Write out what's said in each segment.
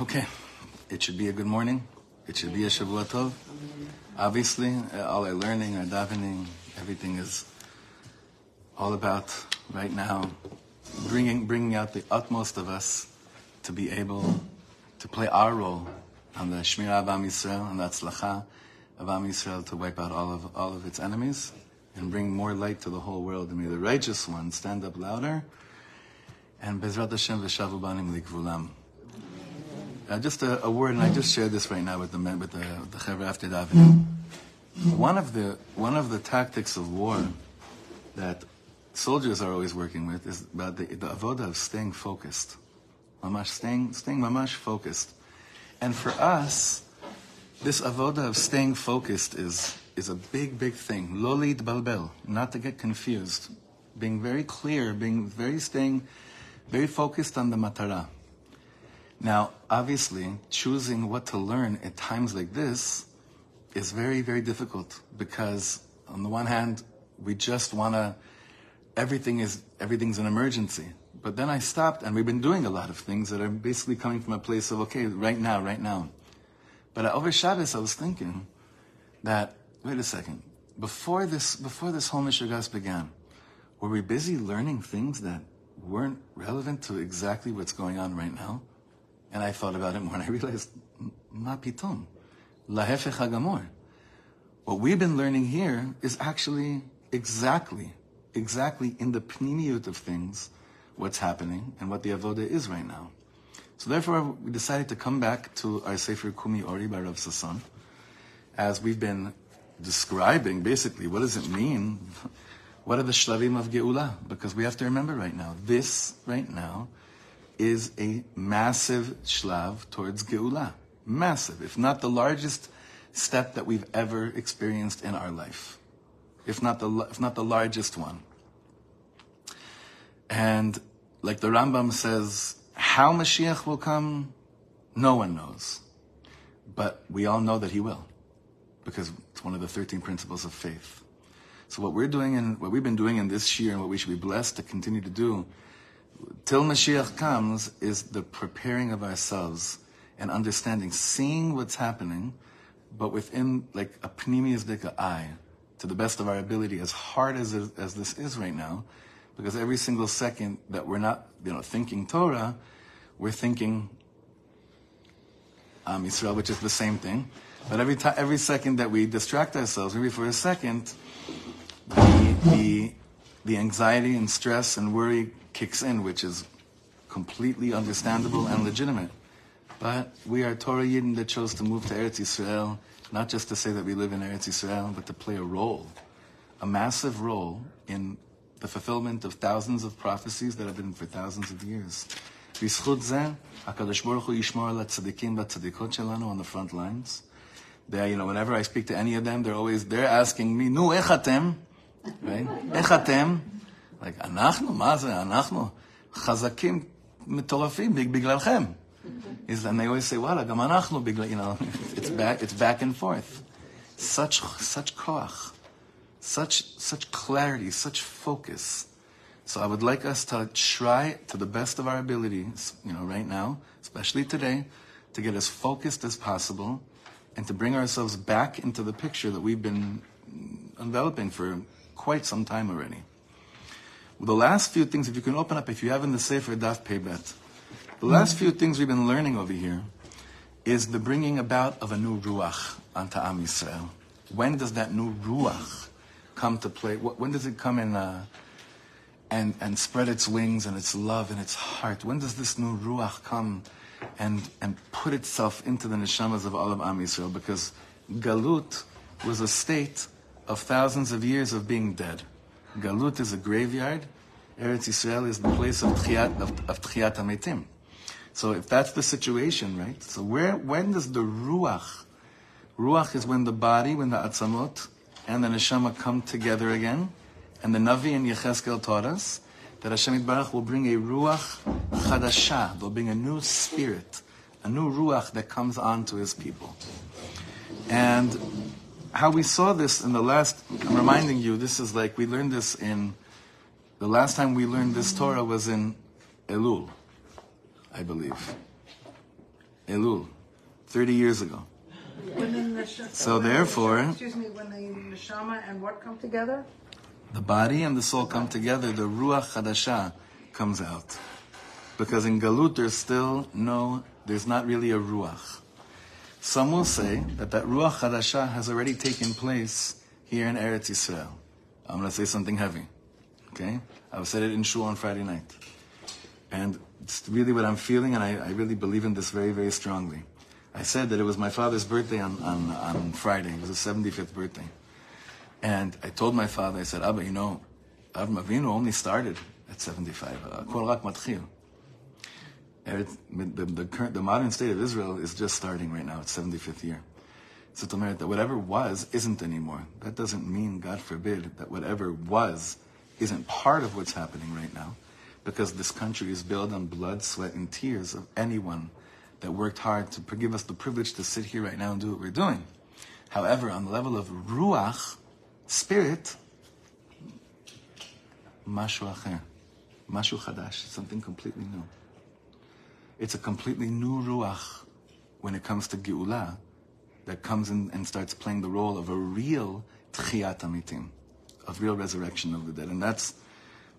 Okay, it should be a good morning. It should be a Shavua Tov. Obviously, all our learning, our davening, everything is all about right now bringing bringing out the utmost of us to be able to play our role on the Shmirah of Am Yisrael and the Atzlacha of Am Yisrael to wipe out all of all of its enemies and bring more light to the whole world. And may the righteous ones stand up louder. And Bezrat Hashem v'shavu banim likvulam. Uh, just a, a, word, and I just shared this right now with the men, with the the chevra after davening. One of the one of the tactics of war that soldiers are always working with is about the, the avoda of staying focused, mamash staying staying mamash focused, and for us, this avoda of staying focused is is a big big thing. Lolid balbel, not to get confused, being very clear, being very staying very focused on the matara. Now, obviously, choosing what to learn at times like this is very, very difficult because, on the one hand, we just want to, everything is, everything's an emergency. But then I stopped, and we've been doing a lot of things that are basically coming from a place of, okay, right now, right now. But over Shabbos, I was thinking that, wait a second, before this, before this whole Mishagas began, were we busy learning things that weren't relevant to exactly what's going on right now? And I thought about it more and I realized, ma pitom, lahefech hagamor. What we've been learning here is actually exactly, exactly in the pnimiyut of things, what's happening and what the avoda is right now. So therefore, we decided to come back to our Sefer Kumi Ori by Rav Sasson, as we've been describing basically what does it mean, what are the shlavim of Geula? Because we have to remember right now, this right now is a massive shlav towards Geula. Massive, if not the largest step that we've ever experienced in our life. If not the, if not the largest one. And like the Rambam says, how Mashiach will come, no one knows. But we all know that he will. Because it's one of the 13 principles of faith. So what we're doing and what we've been doing in this year and what we should be blessed to continue to do till Mashiach comes is the preparing of ourselves and understanding, seeing what's happening, but within like a pnimius dika eye, to the best of our ability, as hard as as this is right now, because every single second that we're not, you know, thinking Torah, we're thinking um, Am Yisrael, which is the same thing. But every time, every second that we distract ourselves, maybe for a second, the, the the anxiety and stress and worry kicks in, which is completely understandable and legitimate. But we are Torah Yidden that chose to move to Eretz Yisrael, not just to say that we live in Eretz Yisrael, but to play a role, a massive role in the fulfillment of thousands of prophecies that have been for thousands of years. בזכות זה, הקדוש ברוך הוא ישמור על הצדיקים והצדיקות שלנו on the front lines. They, you know, whenever I speak to any of them, they're always, they're asking me, נו, איך אתם? Right? איך אתם? like, אנחנו, מה זה? אנחנו חזקים מטורפים בגללכם. And they always say, וואלה, גם אנחנו בגלל, you know, it's back, it's back and forth. Such, such koach, such, such clarity, such focus. So I would like us to try to the best of our abilities, you know, right now, especially today, to get as focused as possible and to bring ourselves back into the picture that we've been enveloping for quite some time already. The last few things, if you can open up, if you have in the Sefer Daf Peibet, the last few things we've been learning over here is the bringing about of a new Ruach onto Am Yisrael. When does that new Ruach come to play? When does it come in uh, and, and spread its wings and its love and its heart? When does this new Ruach come and, and put itself into the neshamas of all of Am Yisrael? Because Galut was a state of thousands of years of being dead. Galut is a graveyard. Eretz Yisrael is the place of Tchiyat, of, of tchiyat HaMetim. So if that's the situation, right? So where, when does the Ruach, Ruach is when the body, when the Atzamot and the Neshama come together again. And the Navi and Yecheskel taught us that Hashem Baruch will bring a Ruach Chadasha. They'll bring a new spirit, a new Ruach that comes on to his people. And how we saw this in the last, I'm reminding you, this is like we learned this in, the last time we learned this Torah was in Elul, I believe. Elul, 30 years ago. The So when the therefore- excuse me, when the neshama and what come together? The body and the soul come together, the Ruach Hadasha comes out. Because in Galut, there's still no, there's not really a Ruach. Some will say that that Ruach Hadasha has already taken place here in Eretz Yisrael. I'm going to say something heavy. Okay? I've said it in Shul on Friday night. And it's really what I'm feeling, and I, I really believe in this very, very strongly. I said that it was my father's birthday on, on, on Friday. It was his 75th birthday. And I told my father, I said, Abba, you know, Avram Avinu only started at 75. Uh, Kol rak matchil. Eretz- the, the, current, the modern state of Israel is just starting right now. It's 75th year. So that whatever was isn't anymore. That doesn't mean, God forbid, that whatever was isn't part of what's happening right now, because this country is built on blood, sweat, and tears of anyone that worked hard to give us the privilege to sit here right now and do what we're doing. However, on the level of ruach, spirit, mashu acher, mashu chadash, something completely new. It's a completely new ruach when it comes to geula that comes in and starts playing the role of a real tchiyat amitim, of real resurrection of the dead. And that's,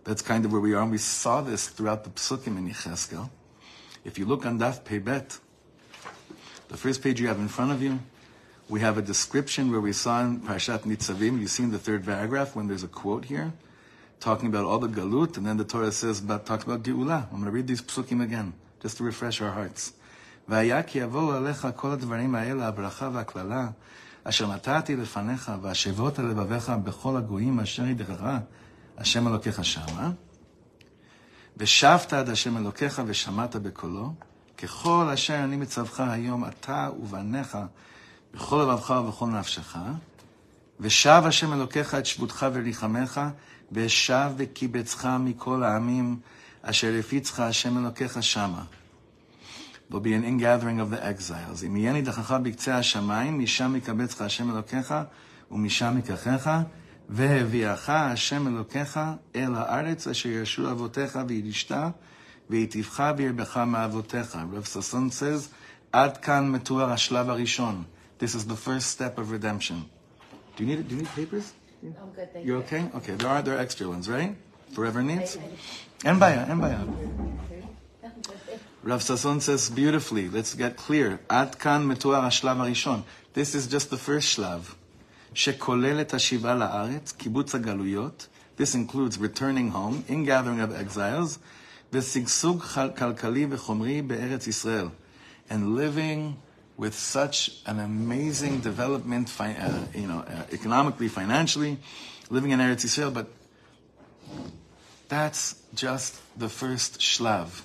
that's kind of where we are. And we saw this throughout the psukim in Yecheskel. If you look on Daf Pebet, the first page you have in front of you, we have a description where we saw in Parashat Nitzavim, you see in the third paragraph when there's a quote here, talking about all the galut, and then the Torah says about talks about geula. I'm going to read these psukim again, just to refresh our hearts. והיה כי יבואו עליך כל הדברים האלה, הברכה והקללה, אשר נתתי לפניך, והשבות לבביך בכל הגויים אשר ידעך, השם אלוקיך שמה. ושבת עד השם אלוקיך ושמעת בקולו, ככל אשר אני מצווך היום אתה ובניך, בכל לבבך ובכל נפשך, ושב השם אלוקיך את שבותך וריחמך, ושב וקיבצך מכל העמים, אשר הפיצך השם אלוקיך שמה. There'll be an ingathering of the exiles. אם יהיה נידחך בקצה השמיים, משם יקבצך השם אלוקיך, ומשם ייקחך, והביאך השם אלוקיך אל הארץ אשר ירשו אבותיך וירישת, והיטיבך וירבך מאבותיך. רב ששון says, עד כאן מתואר השלב הראשון. This is the first step of redemption. Do you need, do you need papers? I'm good, thank You're you. okay? Okay, there are, there are extra ones, right? Forever needs? En baya, en baya. Rav Sasson says beautifully, let's get clear. עד כאן מתואר השלב הראשון. This is just the first שלב. שכולל את השיבה לארץ, קיבוץ הגלויות. This includes returning home, in gathering of exiles, ושגשוג חל- כלכלי וחומרי בארץ ישראל. And living with such an amazing development, fi- uh, you know, uh, economically, financially, living in Eretz Israel, but that's just the first shlav.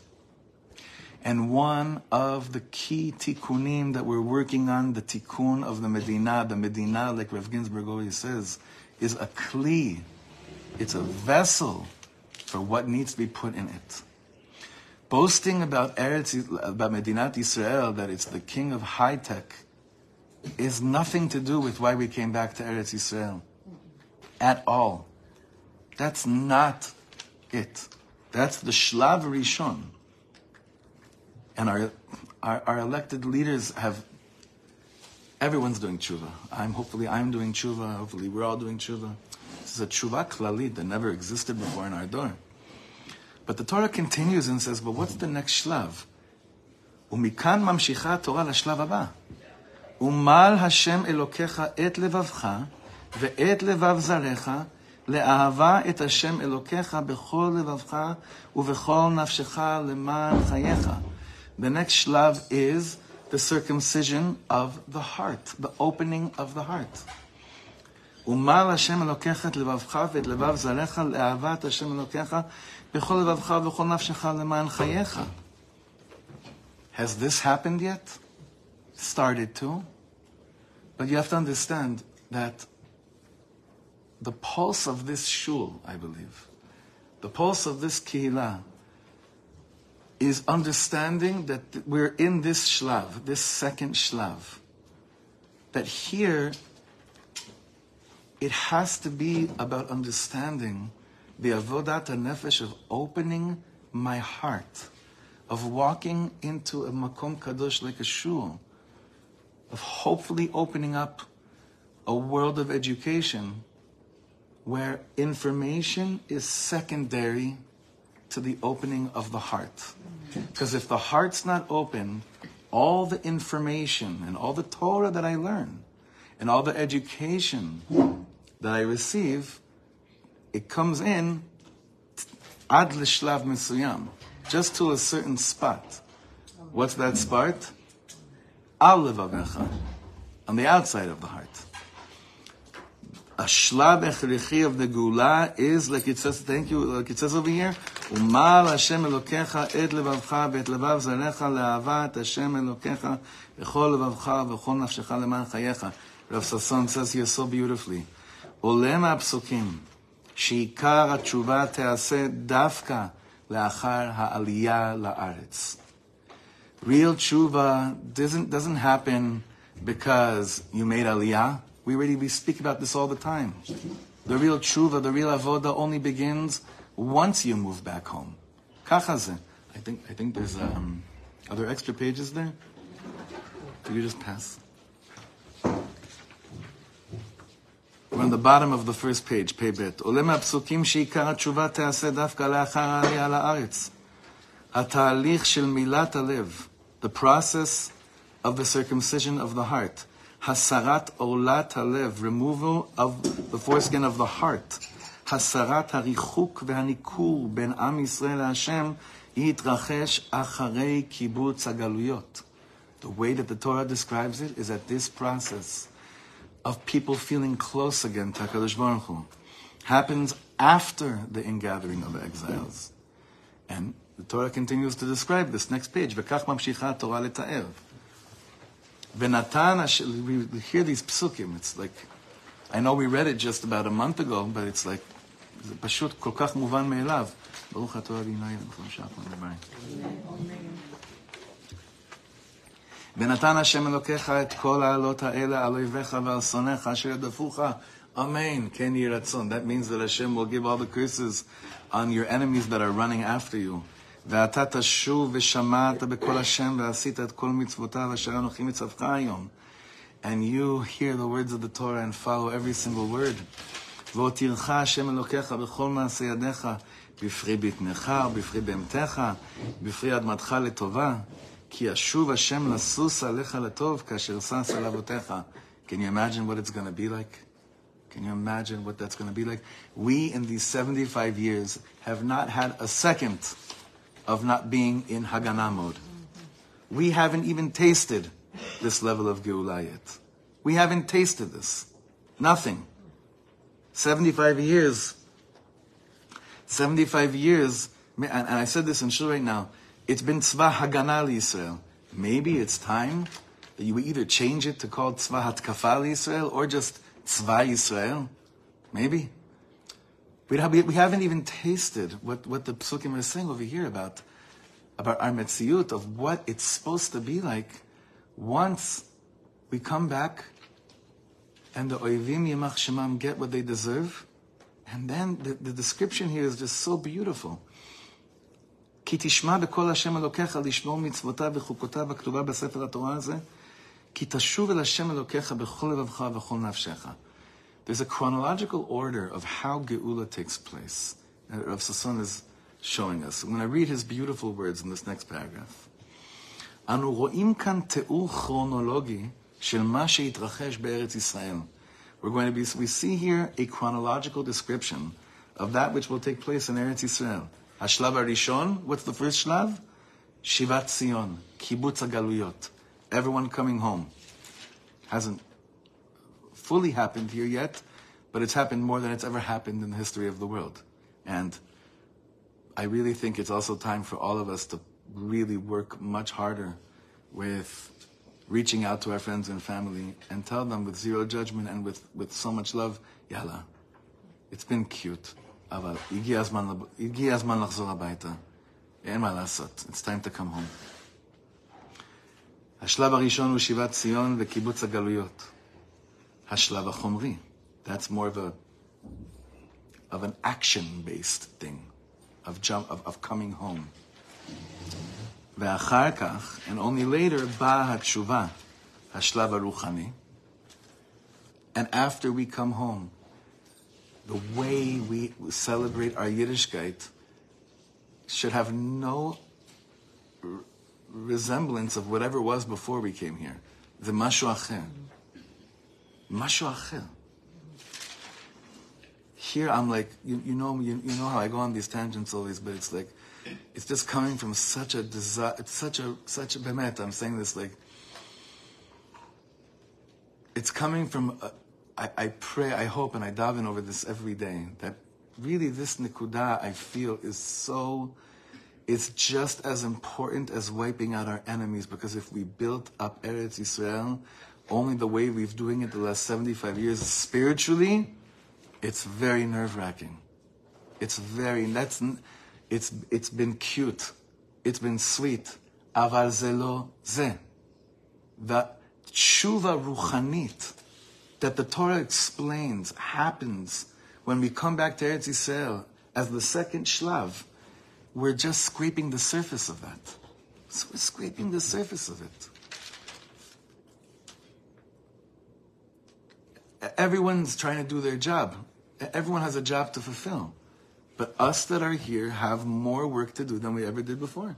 And one of the key tikkunim that we're working on, the tikkun of the Medina, the Medina, like Rev Ginsburgh always says, is a kli. It's a vessel for what needs to be put in it. Boasting about Eretz, about Medinat Israel, that it's the king of high tech, is nothing to do with why we came back to Eretz Israel. At all. That's not it. That's the shlav rishon. And our, our, our elected leaders have, everyone's doing tshuva. I'm, hopefully I'm doing tshuva. Hopefully we're all doing tshuva. This is a tshuva klalit that never existed before in our door. But the Torah continues and says, well, what's the next shlav? ומכאן ממשיכה התורה לשלב הבא. ומל השם אלוקיך את לבבך ואת לבב זרעך לאהבה את השם אלוקיך בכל לבבך ובכל נפשך למען חייך. The next shlav is the circumcision of the heart, the opening of the heart. ומל השם אלוקיך את לבבך ואת לבב זרעך לאהבת השם אלוקיך בכל לבבך ובכל נפשך למען חייך. Has this happened yet? Started to. But you have to understand that the pulse of this shul, I believe, the pulse of this kehillah, is understanding that we're in this shlav, this second shlav. That here, it has to be about understanding the avodat nefesh of opening my heart, of walking into a makom kadosh like a shul, of hopefully opening up a world of education where information is secondary to the opening of the heart. Because if the heart's not open, all the information and all the Torah that I learn and all the education that I receive, it comes in ad l'shlav mesuyam, just to a certain spot. What's that spot? Al on the outside of the heart A shlab echrichi of the gula is, like it says, thank you, like it says over here, ומל השם אלוקיך את לבבך ואת לבב זרעך לאהבת השם אלוקיך בכל לבבך ובכל נפשך למען חייך. Rav Sasson says here so beautifully, עולה מהפסוקים שעיקר התשובה תיעשה דווקא לאחר העלייה לארץ. Real tshuva doesn't, doesn't happen because you made aliyah. We already we speak about this all the time. The real tshuva, the real avoda only begins once you move back home. Kachaze. I think I think there's um, are there extra pages there? Could you just pass? We're on the bottom of the first page, פ"ב. עולה מהפסוקים שעיקר התשובה תיעשה דווקא לאחר העלייה לארץ. התהליך של מילת הלב, the process of the circumcision of the heart, הסרת עורלת הלב, removal of the foreskin of the heart, הסרת הריחוק והניכור בין עם ישראל להשם, יתרחש אחרי קיבוץ הגלויות. The way that the Torah describes it is that this process of people feeling close again to HaKadosh Baruch Hu happens after the ingathering of the exiles. And the Torah continues to describe this. Next page. וכך ממשיכה התורה לתאר. ונתן, we hear these psukim, it's like, I know we read it just about a month ago, but it's like, זה פשוט כל כך מובן מאליו. ברוך אתה אדוני אלוהים שחר ומים. ונתן השם אלוקיך את כל העלות האלה על אויביך ועל שונאיך אשר ידפוך. Amen. כן יהי רצון. That means that Hashem will give all the curses on your enemies that are running after you. ואתה תשוב ושמעת בקול השם ועשית את כל מצוותיו אשר אנוכי מצווך היום. And you hear the words of the Torah and follow every single word. והותירך השם אלוקיך בכל מעשה ידיך, בפרי בטנך ובפרי בהמתך, בפרי אדמתך לטובה. כי ישוב השם לסוס עליך לטוב כאשר שש על אבותיך. Can you imagine what it's going to be like? Can you imagine what that's going to be like? We, in these 75 years, have not had a second of not being in Haganah mode. We haven't even tasted this level of Geulah yet. We haven't tasted this. Nothing. 75 years. 75 years. And, and I said this in Shul right now. It's been Tzva Haganah Israel. Maybe it's time that you either change it to call Tzva Hatkafa Israel or just Tzva Israel. Maybe. We, have, we haven't even tasted what, what the psukim are saying over here about, about our metziut, of what it's supposed to be like once we come back and the oivim yemach shemam get what they deserve. And then the, the description here is just so beautiful. כי תשמע בקול השם אלוקיך לשמור מצוותיו וחוקותיו הכתובה בספר התורה הזה, כי תשוב אל השם אלוקיך בכל לבבך ובכל נפשך. There's a chronological order of how Geula takes place. that Rav Sasson is showing us. When I read his beautiful words in this next paragraph. אנו רואים כאן תיאור כרונולוגי של מה שהתרחש בארץ ישראל. We're going to be, we see here a chronological description of that which will take place in Eretz Israel. השלב הראשון, what's the first שלב? שיבת ציון, קיבוץ הגלויות. Everyone coming home. Hasn't fully happened here yet, but it's happened more than it's ever happened in the history of the world. And I really think it's also time for all of us to really work much harder with reaching out to our friends and family and tell them with zero judgment and with, with so much love, yalla, it's been cute. אבל הגיע הזמן, הגיע הזמן לחזור הביתה. אין מה לעשות, it's time to come home. השלב הראשון הוא שיבת ציון וקיבוץ הגלויות. השלב החומרי, that's more of a of an action-based thing, of jump, of, of coming home. ואחר כך, and only later, באה התשובה, השלב הרוחני. And after we come home, the way we celebrate our Yiddishkeit should have no r- resemblance of whatever was before we came here. The משהו אחר. משהו אחר. Here I'm like, you, you know, you, you know how I go on these tangents always, but it's like, it's just coming from such a desire, it's such a, such a, bemet, I'm saying this like, it's coming from, uh, I, I pray, I hope, and I daven over this every day, that really this nikudah I feel is so, it's just as important as wiping out our enemies, because if we built up Eretz Yisrael only the way we've doing it the last 75 years spiritually, it's very nerve-wracking. It's very, that's, n- it's, it's been cute. It's been sweet. אבל זה לא זה. The tshuva ruchanit that the Torah explains happens when we come back to Eretz Yisrael as the second shlav. We're just scraping the surface of that. So we're scraping the surface of it. everyone's trying to do their job. Everyone has a job to fulfill. But us that are here have more work to do than we ever did before.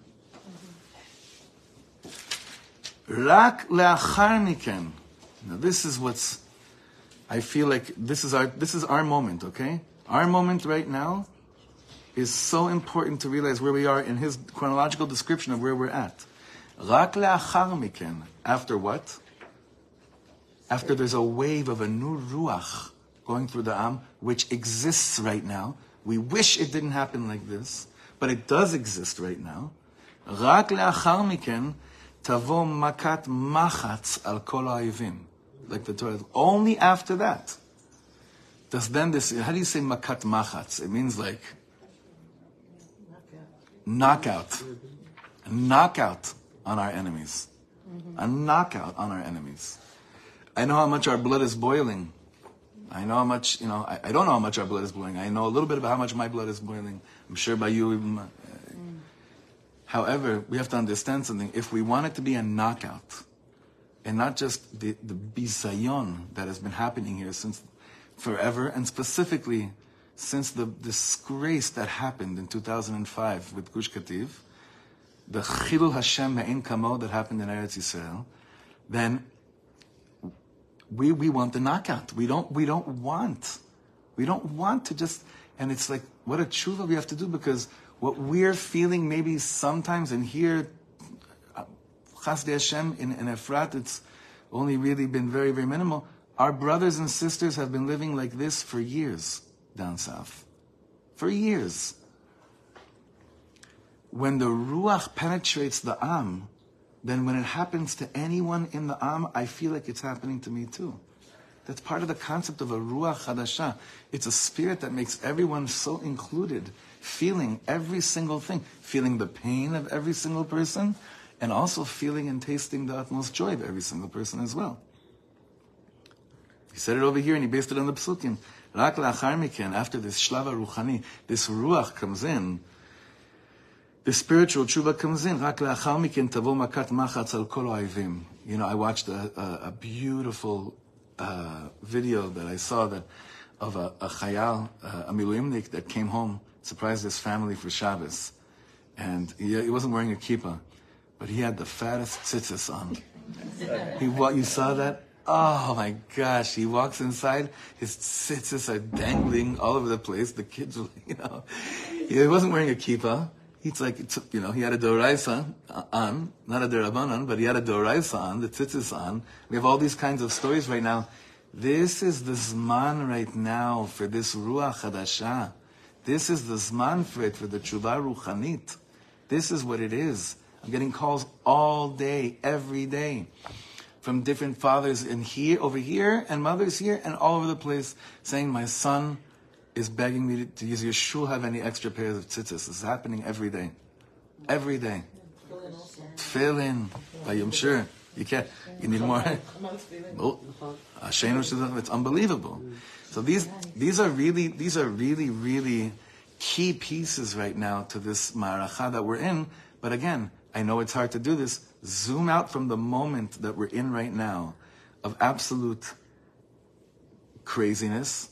Rak le'achar Now this is what's, I feel like this is our, this is our moment, okay? Our moment right now is so important to realize where we are in his chronological description of where we're at. Rak le'achar After what? After there's a wave of a new ruach going through the Am, which exists right now. We wish it didn't happen like this, but it does exist right now. רק לאחר מכן תבוא מכת מחץ על כל האויבים. Like the Torah. Only after that. Does then this, how do you say makat machatz? It means like knockout. A knockout on our enemies. A knockout on our enemies. I know how much our blood is boiling. I know how much, you know, I, I don't know how much our blood is boiling. I know a little bit about how much my blood is boiling. I'm sure by you, even, uh, However, we have to understand something. If we want it to be a knockout, and not just the, the bisayon that has been happening here since forever, and specifically since the disgrace that happened in 2005 with Gush Katif, the Chilul Hashem Me'in Kamo that happened in Eretz Yisrael, then we, we want the knockout. We don't, we don't want, we don't want to just, and it's like, what a tshuva we have to do because what we're feeling maybe sometimes and here, uh, Chasdei Hashem in, in Efrat, it's only really been very, very minimal. Our brothers and sisters have been living like this for years down south. For years. When the Ruach penetrates the Am, then when it happens to anyone in the Am, I feel like it's happening to me too. That's part of the concept of a Ruach Hadasha. It's a spirit that makes everyone so included, feeling every single thing, feeling the pain of every single person, and also feeling and tasting the utmost joy of every single person as well. He said it over here and he based it on the psukim. Rak after this shlava ruchani, this ruach comes in, the spiritual tshuva comes in. Al. You know, I watched a, a, a beautiful uh, video that I saw that of a, a chayal, uh, a miluimnik that came home, surprised his family for Shabbos. And he, he wasn't wearing a kippah, but he had the fattest tzitzis on. He, what, you saw that? Oh my gosh, he walks inside, his tzitzis are dangling all over the place. The kids you know, he wasn't wearing a kippah. He's like, it's, you know, he had a doraisa on, not a derabanan, but he had a doraisa on, the tzitzis on. We have all these kinds of stories right now. This is the zman right now for this ruach hadasha. This is the zman for it, for the tshuva ruchanit. This is what it is. I'm getting calls all day, every day, from different fathers in here, over here, and mothers here, and all over the place, saying, "My son is begging me to, use your shul. Have any extra pairs of tzitzis?" This is happening every day, every day. Tefillin, I'm sure you can't. You need more. Oh, it's unbelievable. So these these are really these are really really key pieces right now to this maracha that we're in. But again, I know it's hard to do this. Zoom out from the moment that we're in right now of absolute craziness.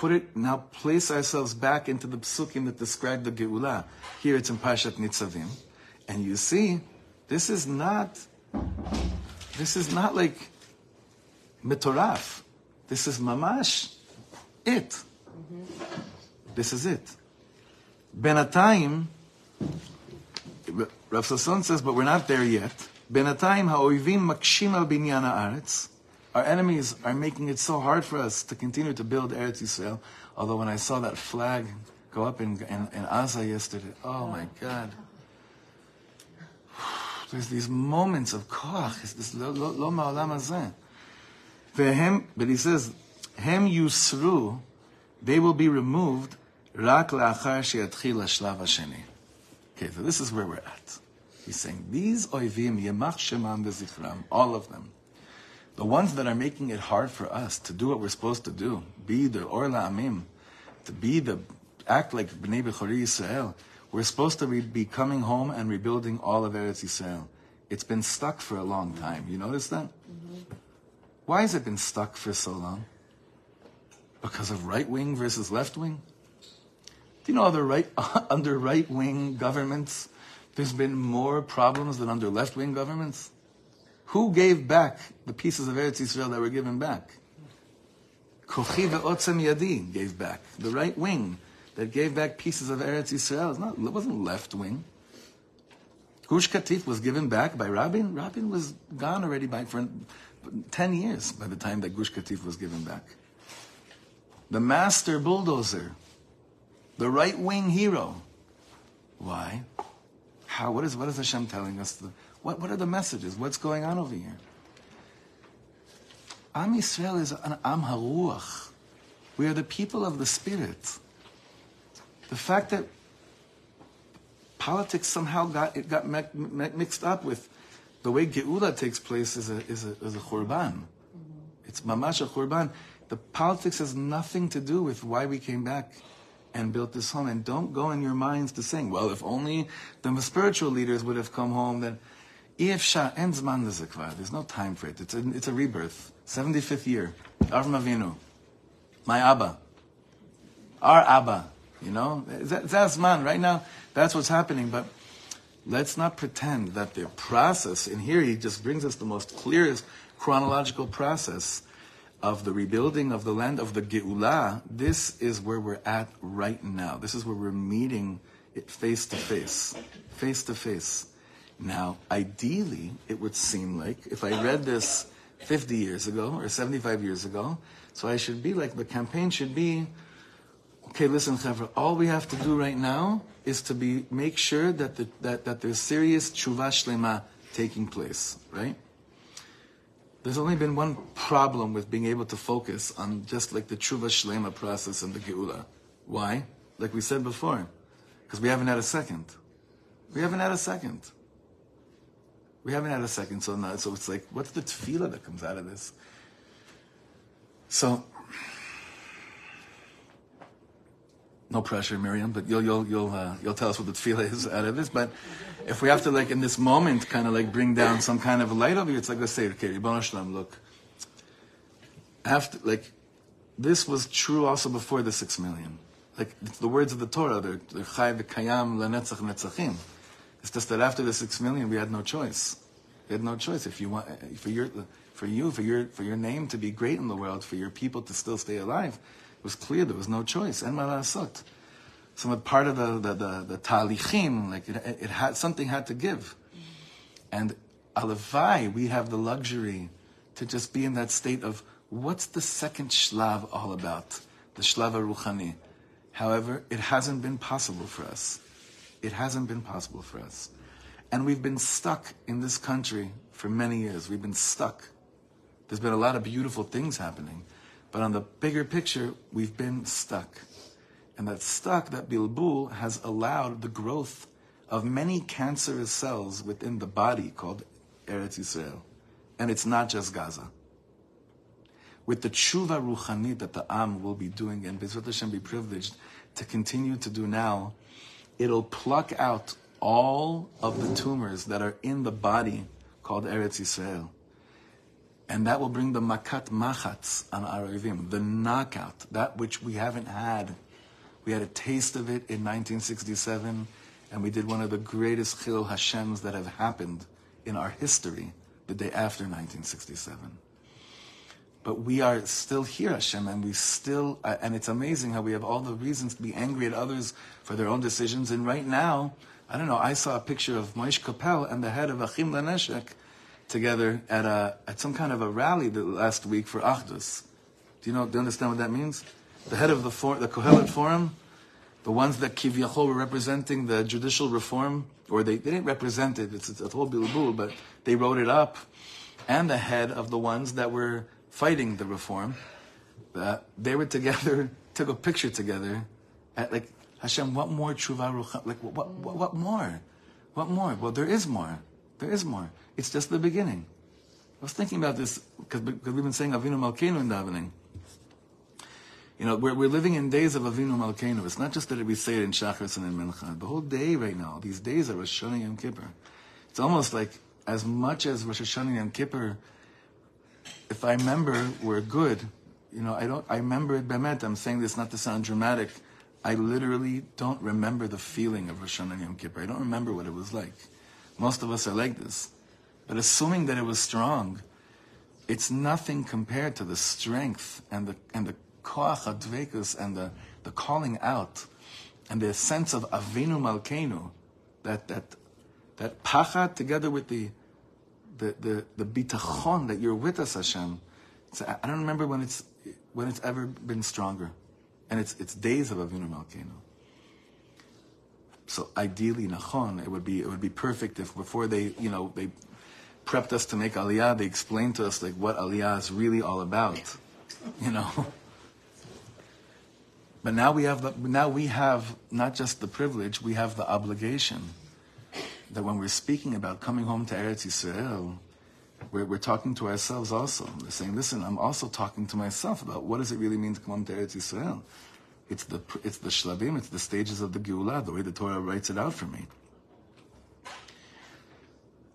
Put it, now place ourselves back into the psukim that describe the Geulah. Here it's in Pashat Nitzavim. And you see, this is not, this is not like mitoraf. This is mamash it. This is it. Benatayim, Rav Sasson says, but we're not there yet. Benatayim ha'oivim makshim al binyan haaretz. Our enemies are making it so hard for us to continue to build Eretz Yisrael. Although when I saw that flag go up in, in, in Asa yesterday, oh my God. There's these moments of koach. It's this lo, ma'olam hazeh. But he says, hem yusru, they will be removed rak la'achar she'yatchil ha'shlav ha'sheni. Okay, so this is where we're at. He's saying, these oivim, yemach shemam v'zichram, all of them, the ones that are making it hard for us to do what we're supposed to do, be the Orla la'amim, to be the, act like b'nei b'chori Yisrael, we're supposed to be coming home and rebuilding all of Eretz Yisrael. It's been stuck for a long time. You notice that? Mm-hmm. Why has it been stuck for so long? Because of right wing versus left wing? Do you know other right under right wing governments, there's been more problems than under left wing governments? Who gave back the pieces of Eretz Yisrael that were given back? Kochi ve'otzem yadi gave back. The right wing that gave back pieces of Eretz Yisrael. It's not, it wasn't left wing. Gush Katif was given back by Rabin. Rabin was gone already by for 10 years by the time that Gush Katif was given back. The master bulldozer, the right wing hero. Why? How? What is, what is Hashem telling us? The, what, what are the messages? What's going on over here? Am Yisrael is an Am Haruach. We are the people of the Spirit. The fact that politics somehow got it got me- me- mixed up with the way Geula takes place is a is a, is a. It's mamash a. The politics has nothing to do with why we came back and built this home. And don't go in your minds to saying, well, if only the spiritual leaders would have come home, then Ifsha en zman lezekvar. There's no time for it. It's a, it's a rebirth. 75th year. Avram Avinu. My Abba. Our Abba. You know? That- That's man. Right now, that's what's happening. But let's not pretend that the process, and here he just brings us the most clearest chronological process of the rebuilding of the land of the Geulah. This is where we're at right now. This is where we're meeting it face to face. Face to face. Now, ideally, it would seem like if I read this 50 years ago or 75 years ago, so I should be like the campaign should be okay, listen, Chevra, all we have to do right now is to be make sure that the, that, that there's serious tshuva shlema taking place, right? There's only been one problem with being able to focus on just like the tshuva shlema process and the geula. Why? Like we said before, because we haven't had a second. We haven't had a second. We haven't had a second, so so it's like, what's the tefillah that comes out of this? So, no pressure, Miriam, but you'll you'll you'll uh, you'll tell us what the tefillah is out of this. But if we have to like in this moment kind of like bring down some kind of light over you, it's like let's say, okay, Ribbon Shalom, look, after like this was true also before the six million. Like the words of the Torah, they're chai v'kayam lenetzach netzachim. It's just that after the six million, we had no choice. We had no choice. If you want, for your, for you, for your, for your name to be great in the world, for your people to still stay alive, it was clear there was no choice. And malasot. So part of the the the, the talichim, like it, it had something had to give, and alavai, we have the luxury to just be in that state of what's the second shlav all about, the shlav ruchani. However, it hasn't been possible for us. It hasn't been possible for us. And we've been stuck in this country for many years. We've been stuck. There's been a lot of beautiful things happening. But on the bigger picture, we've been stuck. And that stuck, that bilbul, has allowed the growth of many cancerous cells within the body called Eretz Yisrael. And it's not just Gaza. With the tshuva ruchani that the Am will be doing, and Bezrat Hashem be privileged to continue to do now, it'll pluck out all of the tumors that are in the body called Eretz Yisrael. And that will bring the makat machatz on our Arivim, the knockout, that which we haven't had. We had a taste of it in 1967, and we did one of the greatest Chilul Hashems that have happened in our history the day after 1967. But we are still here, Hashem, and we still, uh, and it's amazing how we have all the reasons to be angry at others for their own decisions. And right now, I don't know, I saw a picture of Moish Koppel and the head of Achim Laneshek together at a at some kind of a rally last week for Achdus. Do you know? Do you understand what that means? The head of the for, the Kohelet Forum, the ones that Kivyachol were representing the judicial reform, or they, they didn't represent it. It's, it's a whole bilbul, but they wrote it up, and the head of the ones that were fighting the reform. Uh, they were together, took a picture together, at like Hashem. What more tshuva rucha? Like what, what? What more? What more? Well, there is more. There is more. It's just the beginning. I was thinking about this because we've been saying Avinu Malkeinu in davening. You know, we're, we're living in days of Avinu Malkeinu. It's not just that we say it in Shachris and in Mincha. The whole day right now, these days are Rosh Hashanah Yom Kippur. It's almost like as much as Rosh Hashanah Yom Kippur, if I remember, we're good. You know, I don't. I remember it bemet. I'm saying this not to sound dramatic. I literally don't remember the feeling of Rosh Hashanah Yom Kippur. I don't remember what it was like. Most of us are like this. But assuming that it was strong, it's nothing compared to the strength and the and the koach advekus and the, the calling out and the sense of avinu malkeinu, that that that pacha together with the the the, the bitachon that you're with us, Hashem. It's, I don't remember when it's when it's ever been stronger, and it's it's days of avinu malkeinu. So ideally, nachon, it would be it would be perfect if before they you know they prepped us to make aliyah, they explained to us like what aliyah is really all about, you know. But now we have the, now we have not just the privilege, we have the obligation that when we're speaking about coming home to Eretz Yisrael, we're, we're talking to ourselves also. We're saying, listen, I'm also talking to myself about what does it really mean to come home to Eretz Yisrael. It's the it's the shlabim, it's the stages of the Geulah, the way the Torah writes it out for me.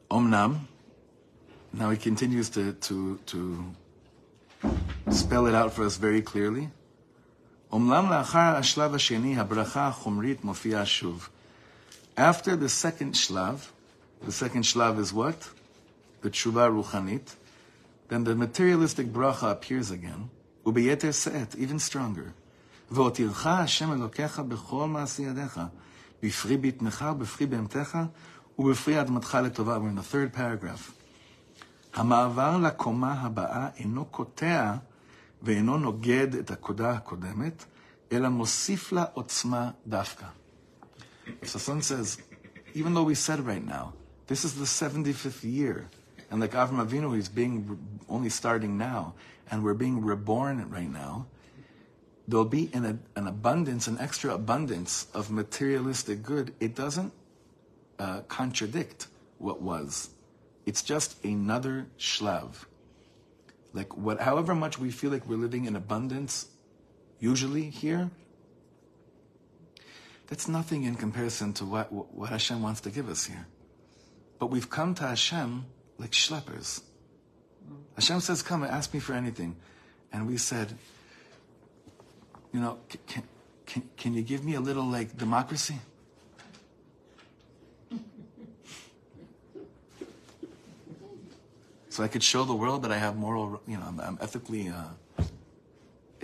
Omnam. Now he continues to to to spell it out for us very clearly. Omnam la'achar hashlav ha'sheni, habracha chumrit mofiya shuv. After the second shlav, the second shlav is what? The tshuva ruchanit. Then the materialistic bracha appears again. וביתר שאת, even stronger. והותירך השם אלוקיך בכל מעשי ידיך, בפרי בטנך ובפרי בהמתך ובפרי אדמתך לטובה. We're in the third paragraph. המעבר לקומה הבאה אינו קוטע ואינו נוגד את הקודה הקודמת, אלא מוסיף לה עוצמה דווקא. Sasson says, even though we said right now, this is the 75th year, and like Avram Avinu, he's being only starting now, and we're being reborn right now, there'll be an, an abundance, an extra abundance of materialistic good. It doesn't uh, contradict what was. It's just another shlav. Like what, however much we feel like we're living in abundance, usually here, that's nothing in comparison to what, what Hashem wants to give us here. But we've come to Hashem like schleppers. Hashem says, "Come and ask me for anything," and we said, "You know, can, can, can you give me a little like democracy?" so I could show the world that I have moral, you know, I'm, I'm ethically. Uh,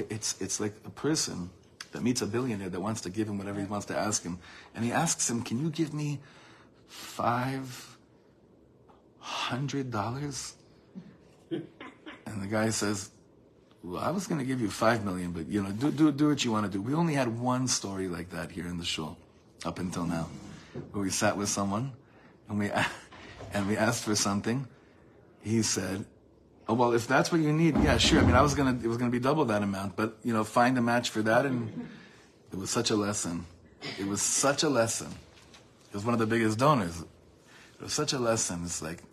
it's it's like a person that meets a billionaire that wants to give him whatever he wants to ask him, and he asks him, "Can you give me five hundred dollars?" And the guy says, "Well, I was going to give you five million, but you know, do do do what you want to do." We only had one story like that here in the show, up until now, where we sat with someone, and we and we asked for something he said, "Oh well, if that's what you need, yeah, sure. I mean, I was gonna it was gonna be double that amount, but you know, find a match for that." And it was such a lesson. It was such a lesson. It was one of the biggest donors. It was such a lesson. It's like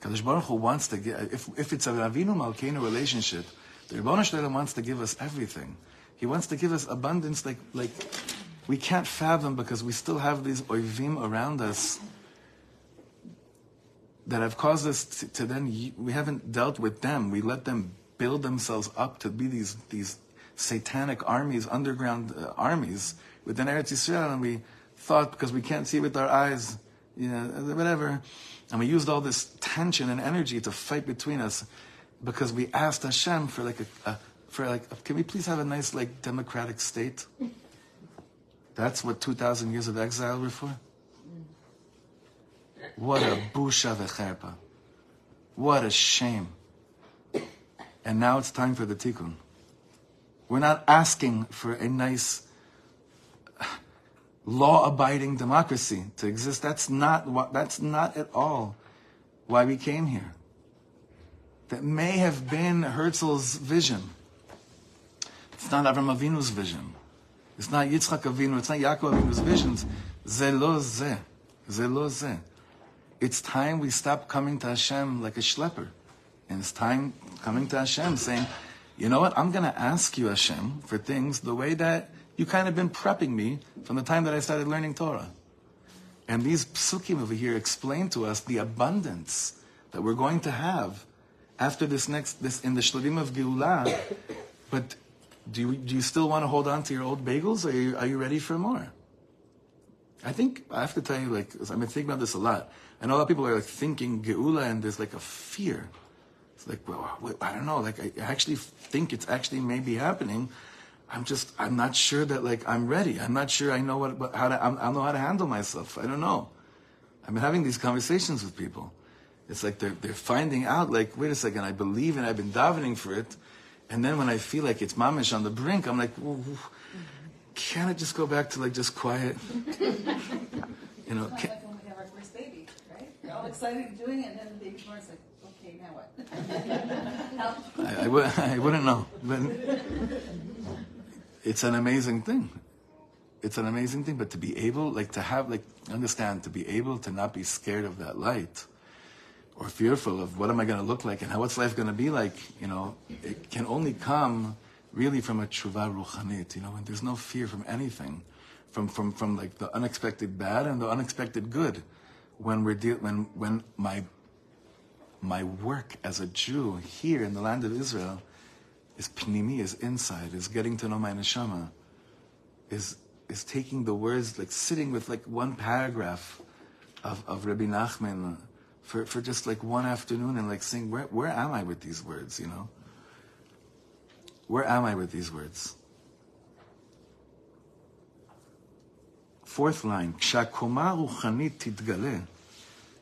Hakadosh Baruch Hu wants to get if if it's a Ravinu Malkeinu relationship, the Rebbeinu Shalom wants to give us everything. He wants to give us abundance, like like we can't fathom because we still have these oivim around us that have caused us to, to then we haven't dealt with them. We let them build themselves up to be these these satanic armies, underground uh, armies within Eretz Yisrael, and we thought because we can't see with our eyes, you know, whatever, and we used all this tension and energy to fight between us because we asked Hashem for like a, a for like, can we please have a nice like democratic state? That's what two thousand years of exile were for. What a busha v'cherpa. What a shame. And now it's time for the tikkun. We're not asking for a nice law-abiding democracy to exist. That's not what, that's not at all why we came here. That may have been Herzl's vision. It's not Avram Avinu's vision. It's not Yitzchak Avinu. It's not Yaakov Avinu's visions. Ze lo ze. Ze lo ze. It's time we stop coming to Hashem like a schlepper. And it's time coming to Hashem saying, you know what? I'm going to ask you, Hashem, for things the way that you kind of been prepping me from the time that I started learning Torah. And these psukim over here explain to us the abundance that we're going to have after this next, this in the Shlavim of Geulah. But do you, do you still want to hold on to your old bagels? Or are you, are you ready for more? I think I have to tell you, like, I've been thinking about this a lot. I know a lot of people are like thinking Geula, and there's like a fear. It's like, well, I don't know. Like, I actually think it's actually maybe happening. I'm just, I'm not sure that like I'm ready. I'm not sure I know what, how to, I know how to handle myself. I don't know. I've been having these conversations with people. It's like they're they're finding out. Like, wait a second, I believe and I've been davening for it, and then when I feel like it's mamish on the brink, I'm like, can't it just go back to like just quiet? you know, can, not like when we have our first baby, right? We're all excited doing it, and then the baby's born, it's like, okay, now what? Help. I, I, would, I wouldn't know. But it's an amazing thing. It's an amazing thing. But to be able, like, to have, like, understand, to be able to not be scared of that light or fearful of what am I going to look like and how what's life going to be like, you know, it can only come really from a tshuva ruchanit, you know, and there's no fear from anything, from, from, from like the unexpected bad and the unexpected good. When we're deal, when, when my my work as a Jew here in the land of Israel is pnimi, is inside, is getting to know my neshama, is is taking the words, like sitting with like one paragraph of, of Rabbi Nachman for, for just like one afternoon and like saying, where, where am I with these words, you know? Where am I with these words? Fourth line, כשהקומה הרוחנית תתגלה,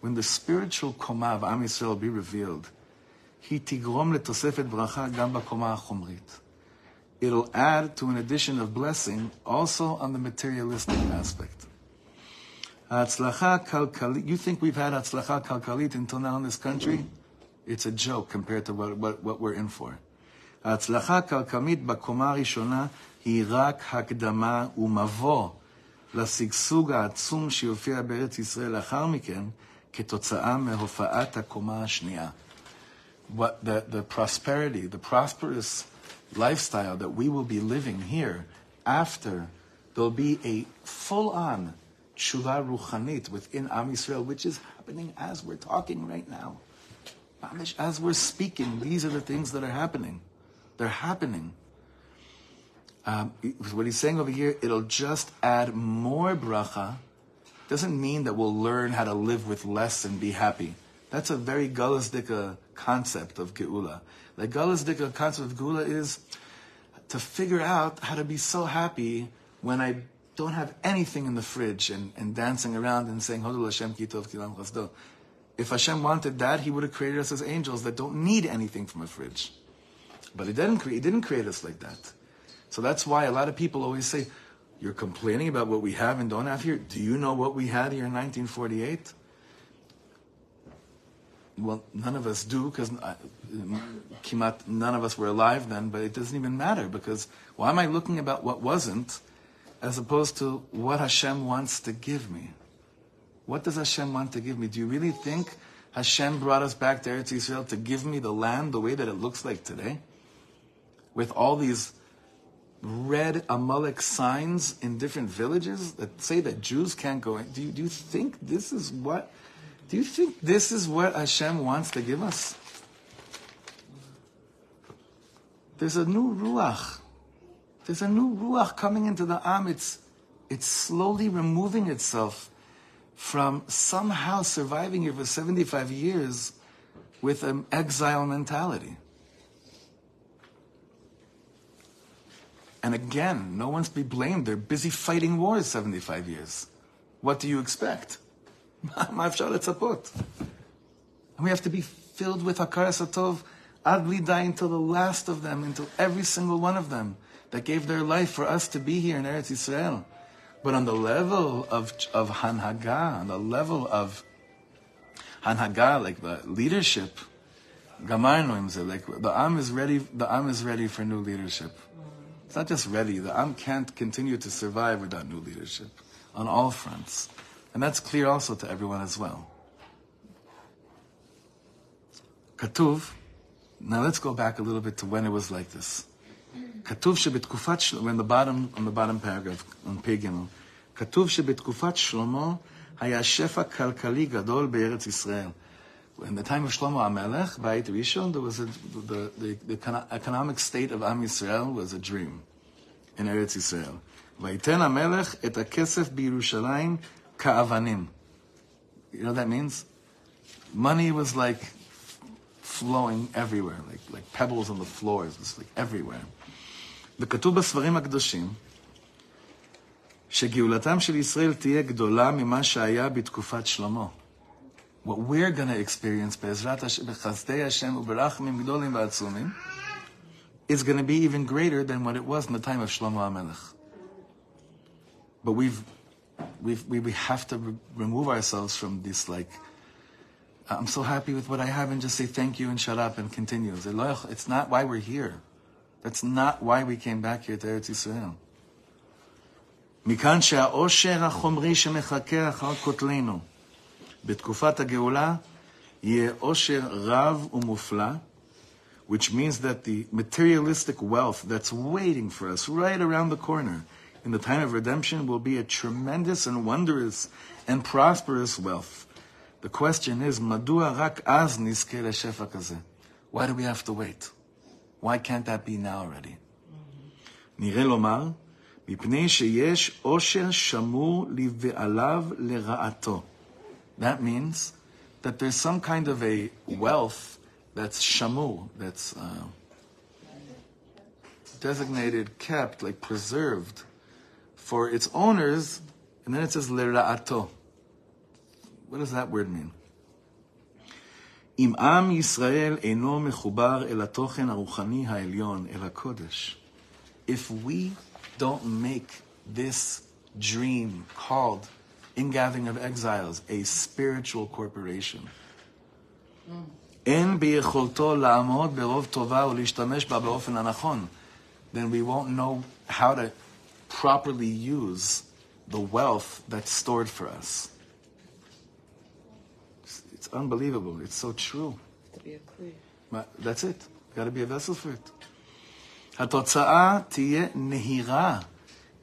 when the spiritual koma of Am Yisrael be revealed, היא תגרום לתוספת ברכה גם בקומה החומרית. It'll add to an addition of blessing also on the materialistic aspect. ההצלחה הכלכלית, you think we've had הצלחה כלכלית until now in this country? It's a joke compared to what, what, what we're in for. ההצלחה הכלכלית בקומה הראשונה היא רק הקדמה ומבוא לשגשוג העצום שיופיע בארץ ישראל לאחר מכן, כתוצאה מהופעת הקומה השנייה. What the, the prosperity, the prosperous lifestyle that we will be living here after there'll be a full-on tshuva ruchanit within Am Yisrael, which is happening as we're talking right now. Mamish, As we're speaking, these are the things that are happening. They're happening. Um, what he's saying over here, it'll just add more bracha. Doesn't mean that we'll learn how to live with less and be happy. That's a very Galasdika concept of Geula. The Galasdika concept of Geula is to figure out how to be so happy when I don't have anything in the fridge and, and dancing around and saying, Hodul Hashem ki tov kilam chasdo. If Hashem wanted that, He would have created us as angels that don't need anything from a fridge. But He didn't, cre- he didn't create us like that. So that's why a lot of people always say, You're complaining about what we have and don't have here. Do you know what we had here in 1948? Well, none of us do because none of us were alive then, but it doesn't even matter because why am I looking about what wasn't as opposed to what Hashem wants to give me? What does Hashem want to give me? Do you really think Hashem brought us back to Eretz Yisrael to give me the land the way that it looks like today? With all these red Amalek signs in different villages that say that Jews can't go in? Do you, do you think this is what? Do you think this is what Hashem wants to give us? There's a new ruach. There's a new ruach coming into the Am. It's, it's slowly removing itself from somehow surviving here for 75 years with an exile mentality. And again, no one's to be blamed. They're busy fighting wars 75 years. What do you expect? And we have to be filled with Hakaras Satov Adli die until the last of them, until every single one of them that gave their life for us to be here in Eretz Yisrael. But on the level of, of Hanhaga, on the level of Hanhaga, like the leadership, like the Am is ready, the Am is ready for new leadership. It's not just ready, the Am can't continue to survive without new leadership on all fronts. And that's clear also to everyone as well. Katuv, now let's go back a little bit to when it was like this. כתוב שבתקופת שלמה, in the bottom, on the bottom paragraph, on פ"ג, כתוב שבתקופת שלמה היה שפע כלכלי גדול בארץ ישראל. In the time of Shlomo HaMelech, Beit Rishon, there was a, the, the, the economic state of Am Yisrael was a dream in Eretz Yisrael. ויתן המלך את הכסף בירושלים כאבנים. You know what that means? Money was like flowing everywhere, like, like pebbles on the floors, just like everywhere. וכתוב בספרים הקדושים שגאולתם של ישראל תהיה גדולה ממה שהיה בתקופת שלמה. What we're going to experience בעזרת השם, בחסדי השם וברחמים גדולים ועצומים, is going to be even greater than what it was in the time of Shlomo HaMelech. But we've, we've, we, we have to re- remove ourselves from this like, I'm so happy with what I have and just say thank you and shut up and continue. It's not why we're here. That's not why we came back here to Eretz Yisrael. מכאן שהעושר החומרי שמחכה אחר כותלנו בתקופת הגאולה יהיה עושר רב ומופלא, which means that the materialistic wealth that's waiting for us right around the corner in the time of redemption will be a tremendous and wondrous and prosperous wealth. The question is, מדוע רק אז נזכה לשפע כזה? Why do we have to wait? Why can't that be now already? נראה לומר, מפני שיש עושר שמור לבעליו לרעתו. That means that there's some kind of a wealth that's shamur, that's uh, designated, kept, like preserved for its owners, and then it says lera'ato. What does that word mean? אם עם ישראל אינו מחובר אל התוכן הרוחני העליון, אל הקודש, if we don't make this dream called Ingathering of Exiles a spiritual corporation, אין ביכולתו לעמוד ברוב טובה ולהשתמש בה באופן הנכון, then we won't know how to properly use the wealth that's stored for us unbelievable. It's so true. To be a kli. That's it. Got to be a vessel for it. התוצאה תהיה נהירה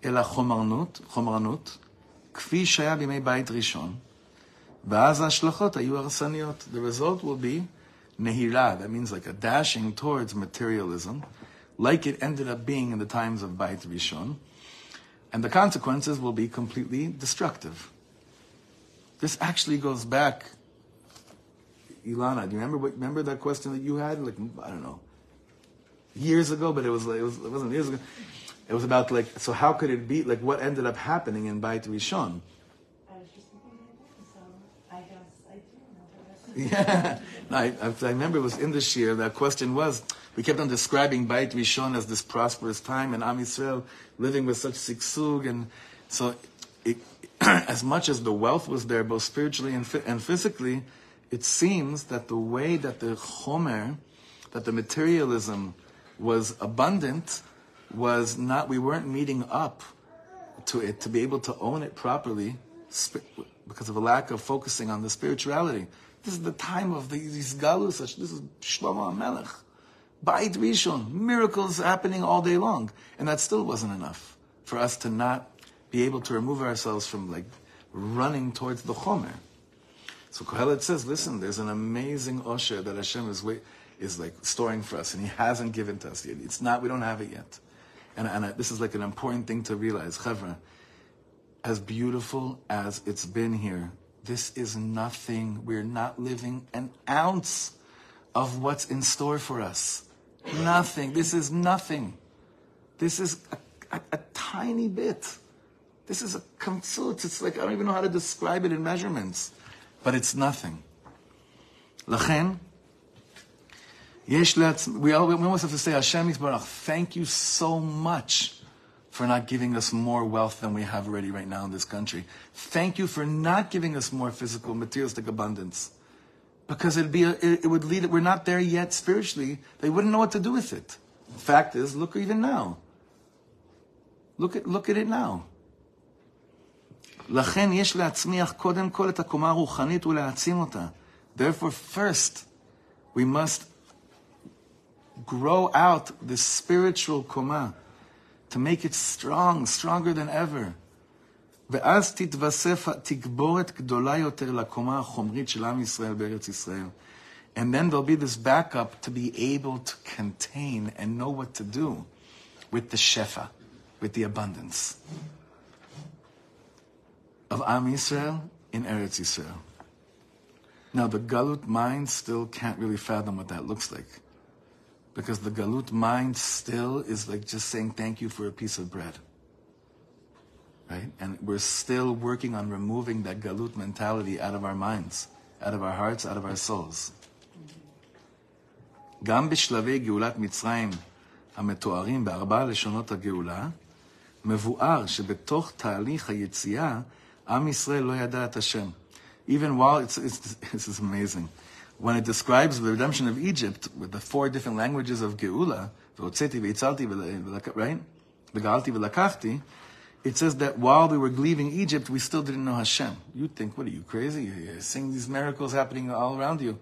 אל החומרנות, חומרנות, כפי שהיה בימי בית ראשון, ואז ההשלכות היו הרסניות. The result will be נהירה, that means like a dashing towards materialism, like it ended up being in the times of Beit Rishon, and the consequences will be completely destructive. This actually goes back Ilana, do you remember what, remember that question that you had? Like I don't know, years ago, but it was it was it wasn't years ago. It was about like so how could it be like what ended up happening in Beit Rishon? Yeah, no, I, I, remember it was in this year. That question was we kept on describing Beit Rishon as this prosperous time and Am Yisrael living with such siksug, and so it, as much as the wealth was there, both spiritually and, and physically, it seems that the way that the chomer, that the materialism was abundant, was not, we weren't meeting up to it to be able to own it properly because of a lack of focusing on the spirituality. This is the time of the, these galus, this is Shlomo HaMelech. Bait Rishon, miracles happening all day long. And that still wasn't enough for us to not be able to remove ourselves from like running towards the Chomer. So Kohelet says, listen, there's an amazing Osher that Hashem is wait, is like storing for us, and He hasn't given to us yet. It's not, we don't have it yet and, and this is like an important thing to realize, Chevra, as beautiful as it's been here, this is nothing. We're not living an ounce of what's in store for us. Nothing. This is nothing. This is a, a, a tiny bit. This is a consult. It's like, I don't even know how to describe it in measurements, but it's nothing. Lachen, יש לעצמ... We al- we almost have to say, Hashem Yisbarach, thank you so much for not giving us more wealth than we have already right now in this country. Thank you for not giving us more physical, materialistic abundance. Because it'd be a, it, it would lead, we're not there yet spiritually. They wouldn't know what to do with it. The fact is, look even now. Look at, look at it now. לכן יש להצמיח קודם כל את הקומה הרוחנית ולהעצים אותה. Therefore, first, we must grow out the spiritual קומה, to make it strong, stronger than ever. ואז תתווסף תגבורת גדולה יותר לקומה החומרית של עם ישראל בארץ ישראל. And then there'll be this backup to be able to contain and know what to do with the shefa, with the abundance of Am Yisrael in Eretz Yisrael. Now, the Galut mind still can't really fathom what that looks like. Because the Galut mind still is like just saying thank you for a piece of bread. Right? And we're still working on removing that Galut mentality out of our minds, out of our hearts, out of our souls. גם בשלבי גאולת מצרים המתוארים בארבע לשונות הגאולה, מבואר שבתוך תהליך היציאה, עם ישראל לא ידע את השם. Even while, it's, it's, this is amazing. when it describes the redemption of Egypt with the four different languages of Geula, right? It says that while we were leaving Egypt, we still didn't know Hashem. You think, what are you crazy? You're seeing these miracles happening all around you.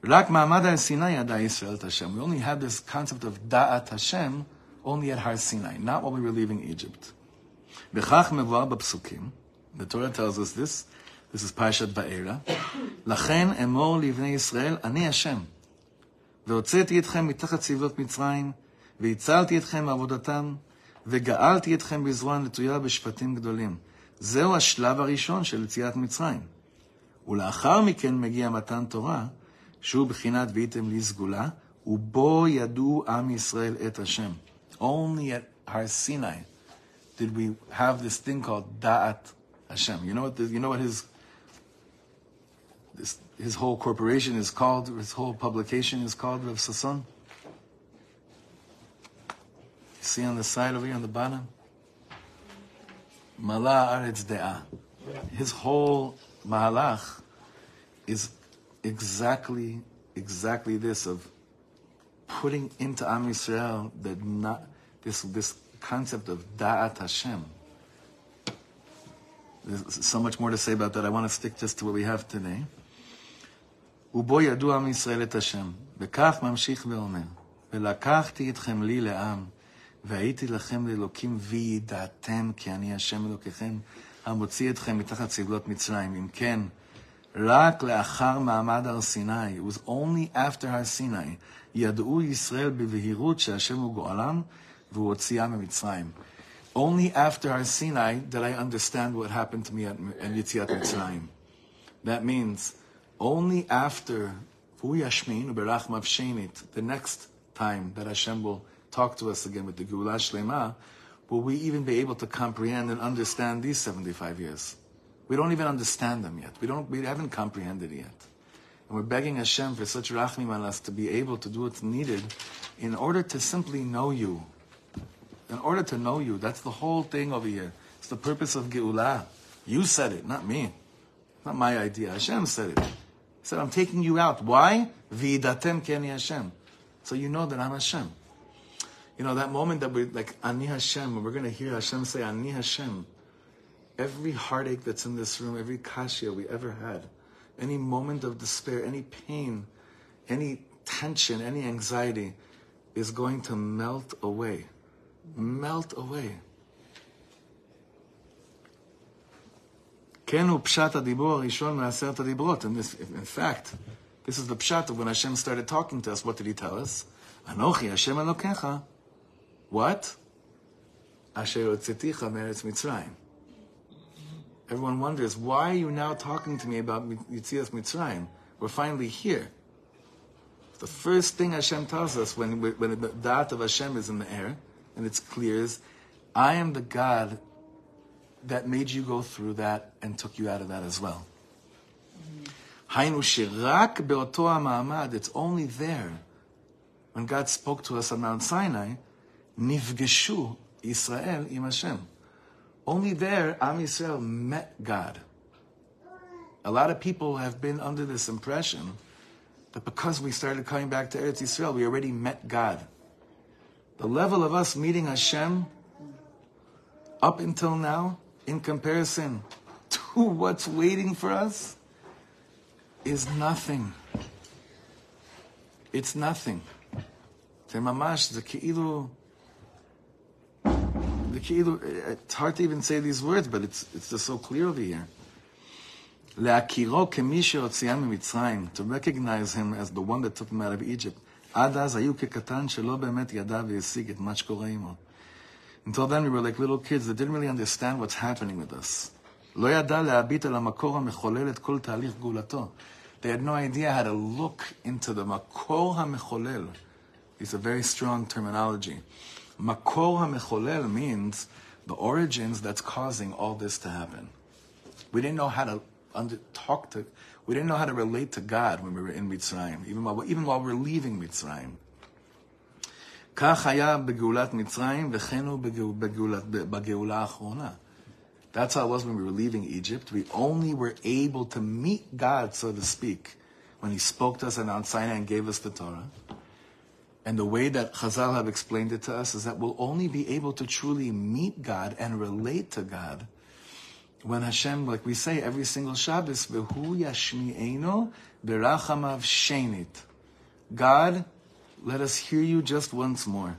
We only had this concept of Da'at Hashem only at Har Sinai, not while we were leaving Egypt. The Torah tells us this. This is Parshat Va'era. לכן אמור לבני ישראל, אני השם. והוצאתי אתכם מתחת סבלות מצרים, והצלתי אתכם מעבודתם, וגאלתי אתכם בזרוע נטויה בשפטים גדולים. זהו השלב הראשון של יציאת מצרים. ולאחר מכן מגיע מתן תורה, שהוא בחינת והייתם לי סגולה, ובו ידעו עם ישראל את השם. Only at Har Sinai did we have this thing called Da'at Hashem. You know what, the, you know what his this, his whole corporation is called. His whole publication is called Rav Sasson. You see on the side over here on the bottom. Mala Aretz De'ah. His whole mahalach is exactly exactly this of putting into Am Yisrael that not this this concept of Da'at Hashem. There's so much more to say about that. I want to stick just to what we have today. ובו ידעו עם ישראל את השם, וכך ממשיך ואומר, ולקחתי אתכם לי לעם, והייתי לכם לאלוקים וידעתם כי אני השם אלוקיכם, המוציא אתכם מתחת סבלות מצרים. אם כן, רק לאחר מעמד הר סיני, it was only after הר סיני, ידעו ישראל בבהירות שהשם הוא גואלם, והוא הוציאם ממצרים. Only after Har Sinai did I understand what happened to me at, Yitziat Mitzrayim. That means only after the next time that Hashem will talk to us again with the Geulah Shlema, will we even be able to comprehend and understand these 75 years. We don't even understand them yet. We don't. We haven't comprehended yet. And we're begging Hashem for such rachmim on us to be able to do what's needed in order to simply know you. In order to know you, that's the whole thing over here. It's the purpose of Geulah. You said it, not me. Not my idea. Hashem said it. Said, I'm taking you out. Why? Vidatem keni Hashem. So you know that I'm Hashem. You know, that moment that we're like, Ani Hashem, we're going to hear Hashem say, Ani Hashem. Every heartache that's in this room, every kashya we ever had, any moment of despair, any pain, any tension, any anxiety is going to melt away. Melt away. Kenu pshat adibor rishon me'aseret adibrot. And this, in fact, this is the pshat of when Hashem started talking to us. What did He tell us? Anochi Hashem Elokecha. What? Asher otzeticha meretz Mitzrayim. Everyone wonders, why are you now talking to me about Yitzias Mitzrayim? We're finally here. The first thing Hashem tells us when, when the Da'at of Hashem is in the air and it's clear is, I am the God that made you go through that and took you out of that as well. Mm-hmm. It's only there when God spoke to us on Mount Sinai, Nifgeshu Israel im Hashem. Only there, Am Yisrael met God. A lot of people have been under this impression that because we started coming back to Eretz Yisrael, we already met God. The level of us meeting Hashem up until now in comparison to what's waiting for us, is nothing. It's nothing. זה ממש, זה כאילו, זה כאילו, it's hard to even say these words, but it's, it's just so clear over here. להכירו כמי שהוציאם ממצרים, to recognize him as the one that took him out of Egypt. עד אז היו כקטן שלא באמת ידע והשיג את מה שקורה עמו. Until then we were like little kids that didn't really understand what's happening with us. לא ידע להביט על המקור המחולל את כל תהליך גאולתו. They had no idea how to look into the מקור המחולל. It's a very strong terminology. Makor HaMecholel means the origins that's causing all this to happen. We didn't know how to under, talk to, we didn't know how to relate to God when we were in Mitzrayim, even while, even while we're leaving Mitzrayim. כך היה בגאולת מצרים, וכן הוא בגאולה האחרונה. That's how it was when we were leaving Egypt. We only were able to meet God, so to speak, when He spoke to us on Mount Sinai and gave us the Torah. And the way that Chazal have explained it to us is that we'll only be able to truly meet God and relate to God when Hashem, like we say every single Shabbos, v'hu yashmi'eno berachamav shenit. God, let us hear you just once more.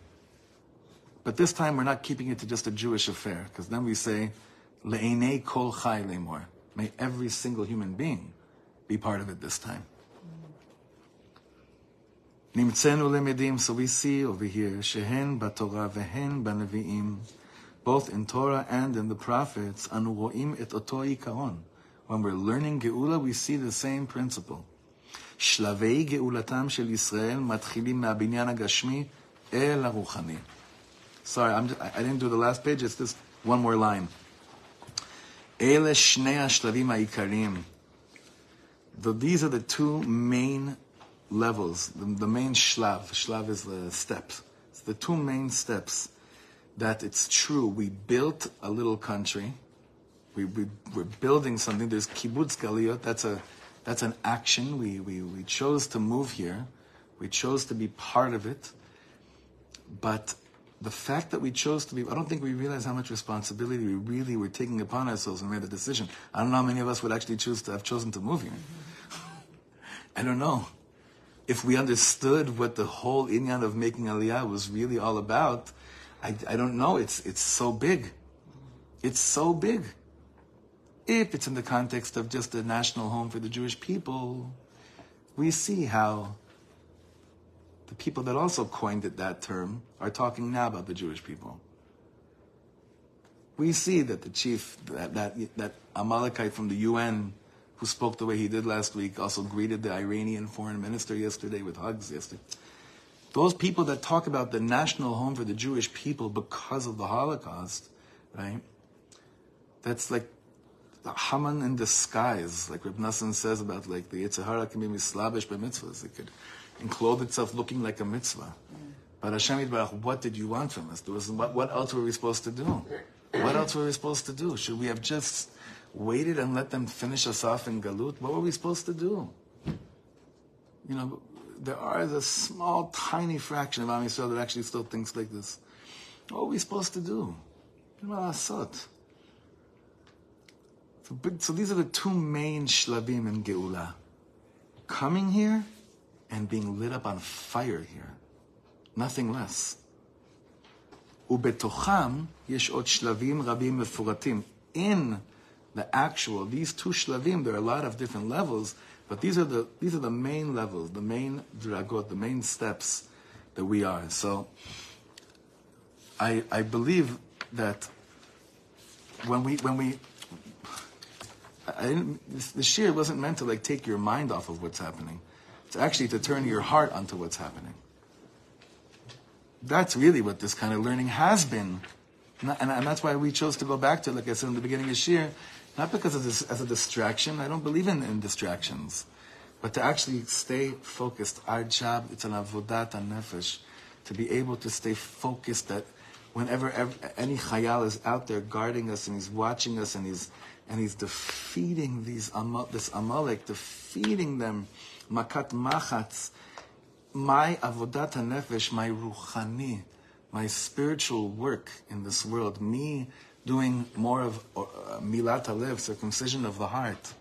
But this time we're not keeping it to just a Jewish affair, because then we say, Le'enei kol chai lemor. May every single human being be part of it this time. Nimtzenu lemedim, so we see over here, shehen batorah vehen banaviim, both in Torah and in the prophets, anu et oto. When we're learning Geula, we see the same principle. שלבי גאולתם של ישראל מתחילים מהבניין הגשמי אל הרוחני. Sorry, I'm just, I didn't do the last page, it's just one more line. אלה שני השלבים העיקריים. These are the two main levels, the, the main shlav. Shlav is the steps. It's the two main steps that it's true. We built a little country. We, we, we're building something. There's kibbutz galiyot. That's a that's an action. We, we, we chose to move here. We chose to be part of it. But the fact that we chose to be, I don't think we realize how much responsibility we really were taking upon ourselves we made the decision. I don't know how many of us would actually choose to have chosen to move here. I don't know if we understood what the whole inyan of making aliyah was really all about, I, I don't know. It's, it's so big. It's so big. If it's in the context of just a national home for the Jewish people, we see how the people that also coined it that term are talking now about the Jewish people. We see that the chief, that, that, that Amalekite from the UN who spoke the way he did last week, also greeted the Iranian foreign minister yesterday with hugs yesterday. Those people that talk about the national home for the Jewish people because of the Holocaust, right? That's like the Haman in disguise, like Reb Nassan says about like the Yetzer Hara can be mislavish by mitzvahs. It could enclothe itself looking like a mitzvah. But Hashem Yitbarach, what did you want from us? There was, what, what else were we supposed to do? What else were we supposed to do? Should we have just waited and let them finish us off in Galut? What were we supposed to do? You know, there are a small, tiny fraction of Am Yisrael that actually still thinks like this. What are we supposed to do? So, so these are the two main shlavim in Geula. Coming here and being lit up on fire here. Nothing less. ובתוכם יש עוד שלבים רבים מפורטים. In the actual, these two shlavim, there are a lot of different levels, but these are the, these are the main levels, the main dragot, the main steps that we are. So I, I believe that when we, when we, I didn't, the shir wasn't meant to like take your mind off of what's happening. It's actually to turn your heart onto what's happening that's really what this kind of learning has been. And, and, and that's why we chose to go back to, like I said in the beginning of Shir, not because of this as a distraction. I don't believe in, in distractions, but to actually stay focused. Our job, it's an avodat nefesh, to be able to stay focused that whenever ev any chayal is out there guarding us and he's watching us and he's and he's defeating these this Amalek, defeating them, makat machatz, my avodat nefesh, my ruchani, my spiritual work in this world, me doing more of uh, milat alev, circumcision of the heart,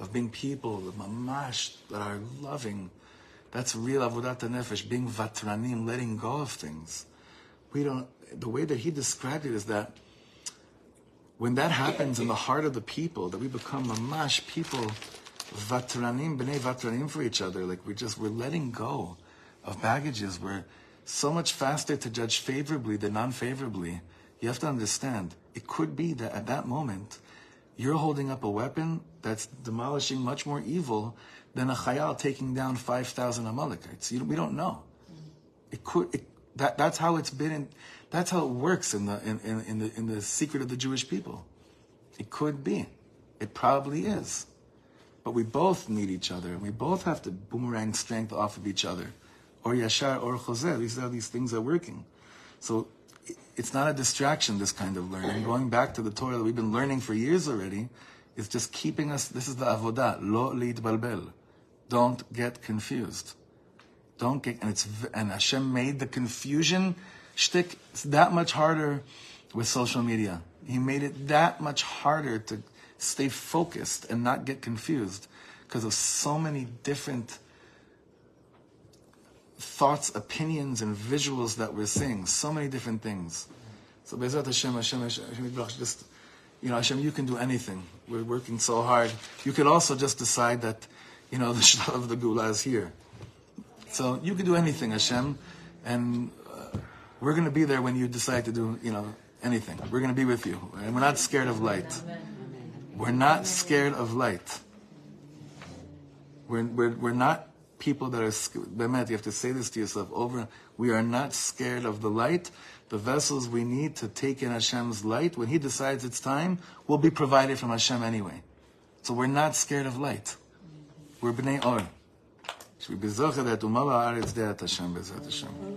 of being people, of mamash, that are loving. That's real avodat nefesh, being vatranim, letting go of things. We don't. The way that he described it is that when that happens in the heart of the people, that we become mamash people, vatranim, bnei vatranim for each other. Like we're just we're letting go of baggages. We're so much faster to judge favorably than non-favorably. You have to understand, it could be that at that moment, you're holding up a weapon that's demolishing much more evil than a chayal taking down 5,000 Amalekites. You, we don't know. It could, it, that, that's how it's been, in, that's how it works in the, in, in, in, the, in the secret of the Jewish people. It could be. It probably is. But we both need each other, and we both have to boomerang strength off of each other or yashar or chozer. These are these things are working. So it's not a distraction. This kind of learning, going back to the Torah that we've been learning for years already, is just keeping us. This is the avodah. Lo balbel. Don't get confused. Don't get and it's and Hashem made the confusion shtick. That much harder with social media. He made it that much harder to stay focused and not get confused because of so many different thoughts, opinions, and visuals that we're seeing. So many different things. So Bezrat Hashem, Hashem, Hashem, Hashem, just, you know, Hashem, you can do anything. We're working so hard. You could also just decide that, you know, the Shlah of the Geula is here. So you can do anything, Hashem, and uh, we're going to be there when you decide to do, you know, anything. We're going to be with you, and we're not scared of light. We're not scared of light. We're, we're, we're not people that are you have to say this to yourself over. We are not scared of the light. The vessels we need to take in Hashem's light, when He decides it's time, will be provided from Hashem anyway. So we're not scared of light. We're bnei or. Should we be that umala haaretz de'at Hashem bezat Hashem.